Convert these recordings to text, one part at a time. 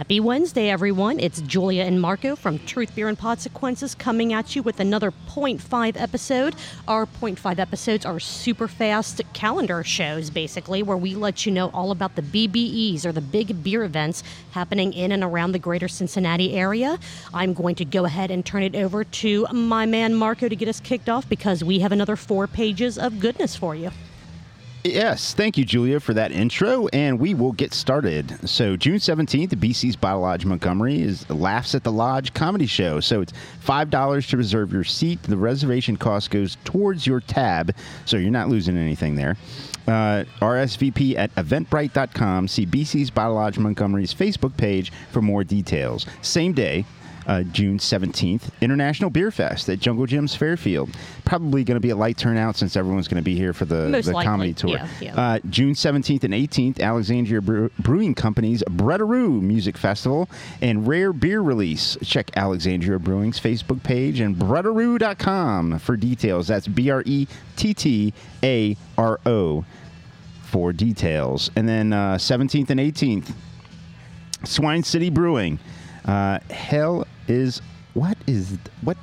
Happy Wednesday, everyone. It's Julia and Marco from Truth Beer and Podsequences coming at you with another 0.5 episode. Our 0.5 episodes are super fast calendar shows, basically, where we let you know all about the BBEs or the big beer events happening in and around the greater Cincinnati area. I'm going to go ahead and turn it over to my man Marco to get us kicked off because we have another four pages of goodness for you. Yes, thank you, Julia, for that intro, and we will get started. So, June 17th, BC's Bottle Lodge Montgomery is Laughs at the Lodge comedy show. So, it's $5 to reserve your seat. The reservation cost goes towards your tab, so you're not losing anything there. Uh, RSVP at eventbrite.com. See BC's Bottle Lodge Montgomery's Facebook page for more details. Same day, uh, June 17th, International Beer Fest at Jungle Jim's Fairfield. Probably going to be a light turnout since everyone's going to be here for the, Most the likely, comedy tour. yeah, yeah. Uh, June 17th and 18th, Alexandria Brew- Brewing Company's Brettaroo Music Festival and Rare Beer Release. Check Alexandria Brewing's Facebook page and brettaroo.com for details. That's B R E T T A R O for details. And then uh, 17th and 18th, Swine City Brewing. Uh, hell is what is what?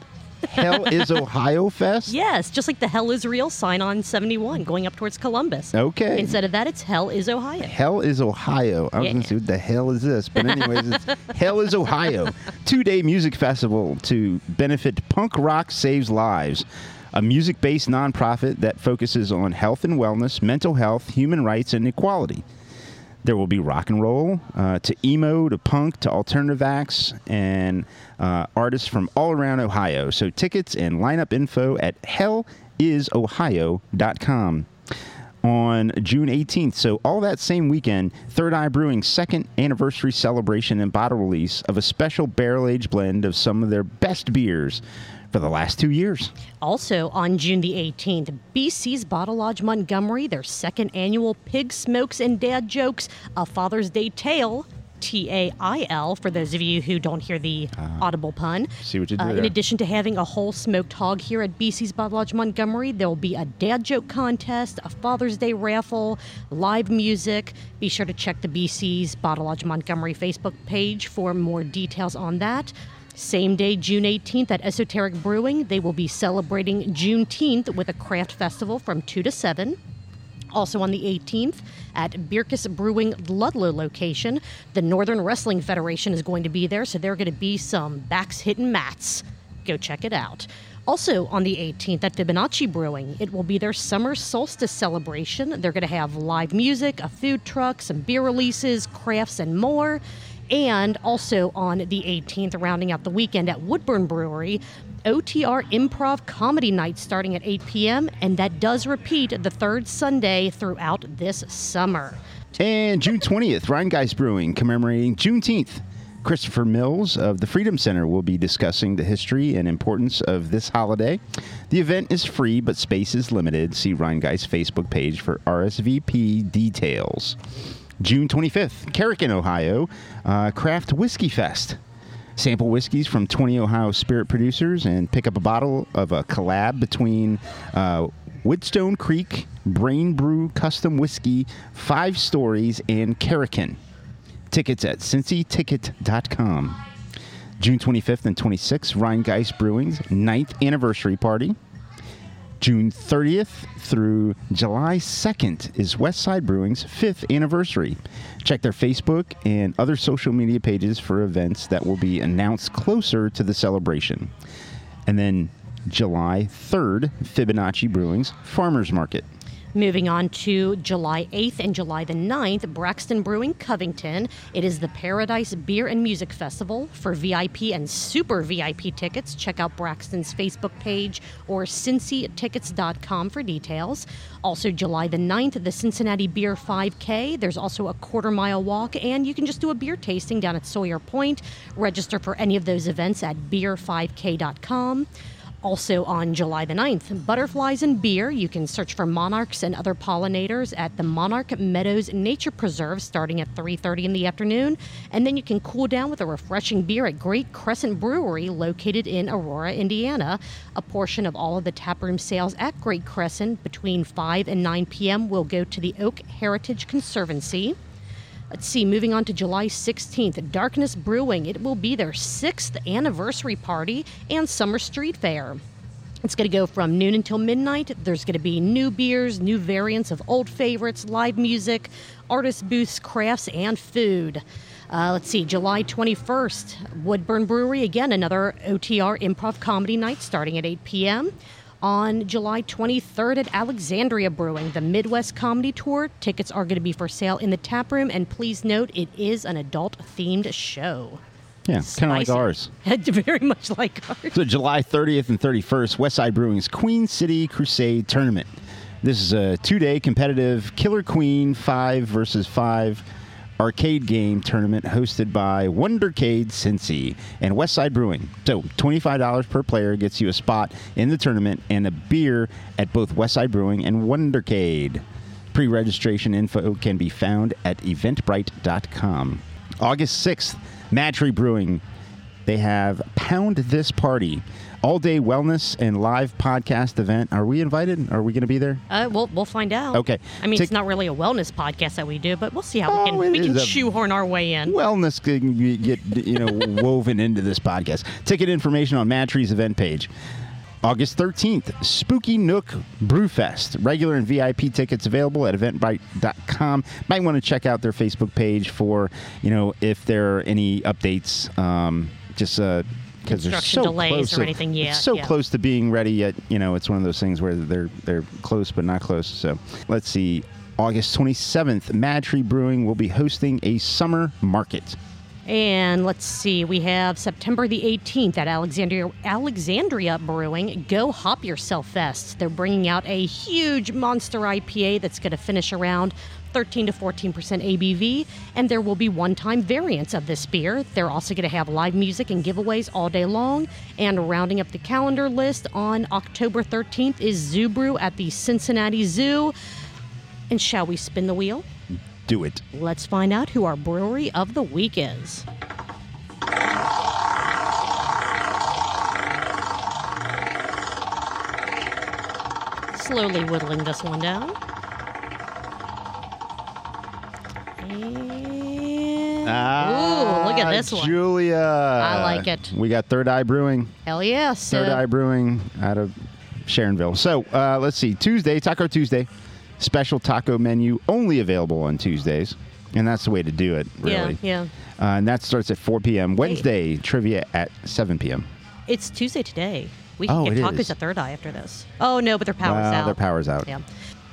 Hell is Ohio Fest. Yes, just like the Hell is Real sign on 71 going up towards Columbus. Okay. Instead of that, it's Hell is Ohio. Hell is Ohio. I was Yeah. going to say, what the hell is this? But, anyways, it's Hell is Ohio. Two day music festival to benefit Punk Rock Saves Lives, a music based nonprofit that focuses on health and wellness, mental health, human rights, and equality. There will be rock and roll, uh, to emo, to punk, to alternative acts, and uh, artists from all around Ohio. So tickets and lineup info at hellisohio.com on June 18th. So, all that same weekend, Third Eye Brewing's second anniversary celebration and bottle release of a special barrel aged blend of some of their best beers for the last two years. Also on June the 18th, BC's Bottle Lodge Montgomery, their second annual Pig Smokes and Dad Jokes, a Father's Day Tale. T A I L, for those of you who don't hear the audible pun. See what you did Uh, in addition to having a whole smoked hog here at BC's Bottle Lodge Montgomery, there will be a dad joke contest, a Father's Day raffle, live music. Be sure to check the BC's Bottle Lodge Montgomery Facebook page for more details on that. Same day, June 18th at Esoteric Brewing, they will be celebrating Juneteenth with a craft festival from 2 to 7. Also on the 18th at Bircus Brewing Ludlow location, the Northern Wrestling Federation is going to be there, so there are going to be some backs hitting mats. Go check it out. Also on the 18th at Fibonacci Brewing, it will be their summer solstice celebration. They're going to have live music, a food truck, some beer releases, crafts, and more. And also on the 18th, rounding out the weekend at Woodburn Brewery, OTR Improv Comedy Night starting at 8 p.m., and that does repeat the third Sunday throughout this summer. And June 20th, Rheingeist Brewing commemorating Juneteenth. Christopher Mills of the Freedom Center will be discussing the history and importance of this holiday. The event is free, but space is limited. See Rheingeist Facebook page for RSVP details. June 25th, Karrikin, Ohio, uh, Craft Whiskey Fest. Sample whiskeys from 20 Ohio spirit producers and pick up a bottle of a collab between uh, Woodstone Creek, Brain Brew Custom Whiskey, Five Stories, and Karrikin. Tickets at cincyticket.com. June 25th and 26th, Rheingeist Brewing's ninth anniversary party. June 30th through July 2nd is Westside Brewing's fifth anniversary. Check their Facebook and other social media pages for events that will be announced closer to the celebration. And then July 3rd, Fibonacci Brewing's Farmers Market. Moving on to July 8th and July the 9th, Braxton Brewing Covington. It is the Paradise Beer and Music Festival. For VIP and super VIP tickets, check out Braxton's Facebook page or cincytickets.com for details. Also, July the 9th, the Cincinnati Beer 5K. There's also a quarter mile walk, and you can just do a beer tasting down at Sawyer Point. Register for any of those events at beer5k.com. Also on July the 9th, Butterflies and Beer. You can search for monarchs and other pollinators at the Monarch Meadows Nature Preserve starting at 3:30 in the afternoon, and then you can cool down with a refreshing beer at Great Crescent Brewery located in Aurora, Indiana. A portion of all of the taproom sales at Great Crescent between 5 and 9 p.m. will go to the Oak Heritage Conservancy. Let's see, moving on to July 16th, Darkness Brewing. It will be their sixth anniversary party and summer street fair. It's going to go from noon until midnight. There's going to be new beers, new variants of old favorites, live music, artist booths, crafts, and food. Uh, let's see, July 21st, Woodburn Brewery, again, another OTR improv comedy night starting at 8 p.m. On July 23rd at Alexandria Brewing, the Midwest Comedy Tour. Tickets are going to be for sale in the tap room, and please note it is an adult themed show. Yeah, kind of like ours. Very much like ours. So July 30th and 31st, Westside Brewing's Queen City Crusade Tournament. This is a two-day competitive Killer Queen 5 versus 5 arcade game tournament hosted by Wondercade Cincy and Westside Brewing. So $25 per player gets you a spot in the tournament and a beer at both Westside Brewing and Wondercade. Pre-registration info can be found at eventbrite.com. August 6th, MadTree Brewing they have Pound This Party, all day wellness and live podcast event. Are we invited? Are we going to be there? Uh, we'll we'll find out. Okay. I mean, Tick- it's not really a wellness podcast that we do, but we'll see how Oh, we can we is can a- shoehorn our way in. Wellness can be- get you know woven into this podcast. Ticket information on MadTree's event page. August 13th, Spooky Nook Brewfest. Regular and VIP tickets available at eventbrite.com. Might want to check out their Facebook page for, you know, if there are any updates. Um, just uh, because they're Construction so delays close or anything, yeah, so yeah. close to being ready. Yet you know, it's one of those things where they're they're close but not close. So let's see. August 27th, Mad Tree Brewing will be hosting a summer market. And let's see, we have September the 18th at Alexandria Alexandria Brewing Go Hop Yourself Fest. They're bringing out a huge monster IPA that's going to finish around 13 to 14% ABV, and there will be one-time variants of this beer. They're also going to have live music and giveaways all day long. And rounding up the calendar list on October 13th is Zoo Brew at the Cincinnati Zoo. And shall we spin the wheel? Do it. Let's find out who our brewery of the week is. Slowly whittling this one down. And ooh, look at this one. Ah, Julia. I like it. We got Third Eye Brewing. Hell yeah! So Third Eye Brewing out of Sharonville. So uh, let's see. Tuesday, Taco Tuesday. Special taco menu only available on Tuesdays. And that's the way to do it, really. yeah, yeah. Uh, and that starts at 4 p.m. Wednesday, trivia at 7 p.m. It's Tuesday today. We can Oh, get it tacos is. at Third Eye after this. Oh no, but their power's Well, out. their power's out. Yeah.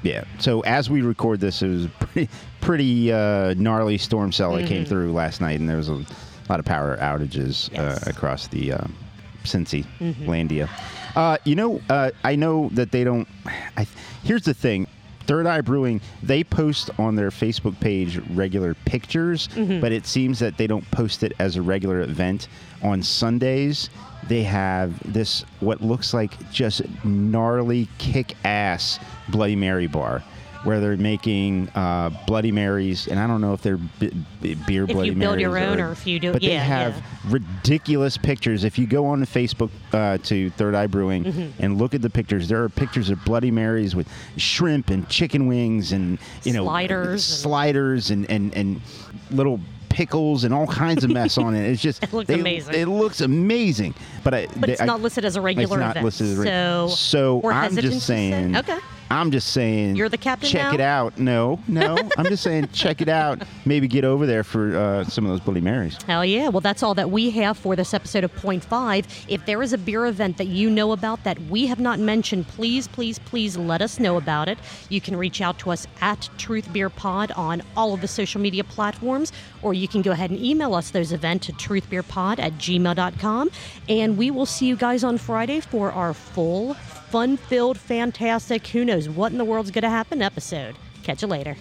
Yeah. So as we record this, it was a pretty, pretty uh, gnarly storm cell that came through last night, and there was a lot of power outages Mm-hmm. Yes. uh, across the uh, Cincy Mm-hmm. Landia. Uh, you know, uh, I know that they don't. I, here's the thing. Third Eye Brewing, they post on their Facebook page regular pictures, Mm-hmm. but it seems that they don't post it as a regular event. On Sundays, they have this, what looks like just gnarly kick ass Bloody Mary bar. Where they're making uh, Bloody Marys, and I don't know if they're b- b- beer If Bloody you build your Marys own or if you do- but they have yeah. ridiculous pictures. If you go on to Facebook uh, to Third Eye Brewing Mm-hmm. and look at the pictures, there are pictures of Bloody Marys with shrimp and chicken wings and you know Sliders sliders and and, and little pickles and all kinds of mess on it. It's just It looks they- amazing. It looks amazing, but I, But they- it's not listed as a regular it's not event. listed as a reg- so, so I'm just saying. Okay. I'm just saying. You're the captain Check now? it out. No, no. I'm just saying, check it out. Maybe get over there for uh, some of those Bloody Marys. Hell yeah. Well, that's all that we have for this episode of Point Five. If there is a beer event that you know about that we have not mentioned, please, please, please let us know about it. You can reach out to us at Truth Beer Pod on all of the social media platforms, or you can go ahead and email us those events to truthbeerpod at gmail.com. And we will see you guys on Friday for our full, fun filled, fantastic, who knows what in the world's going to happen episode. Catch you later.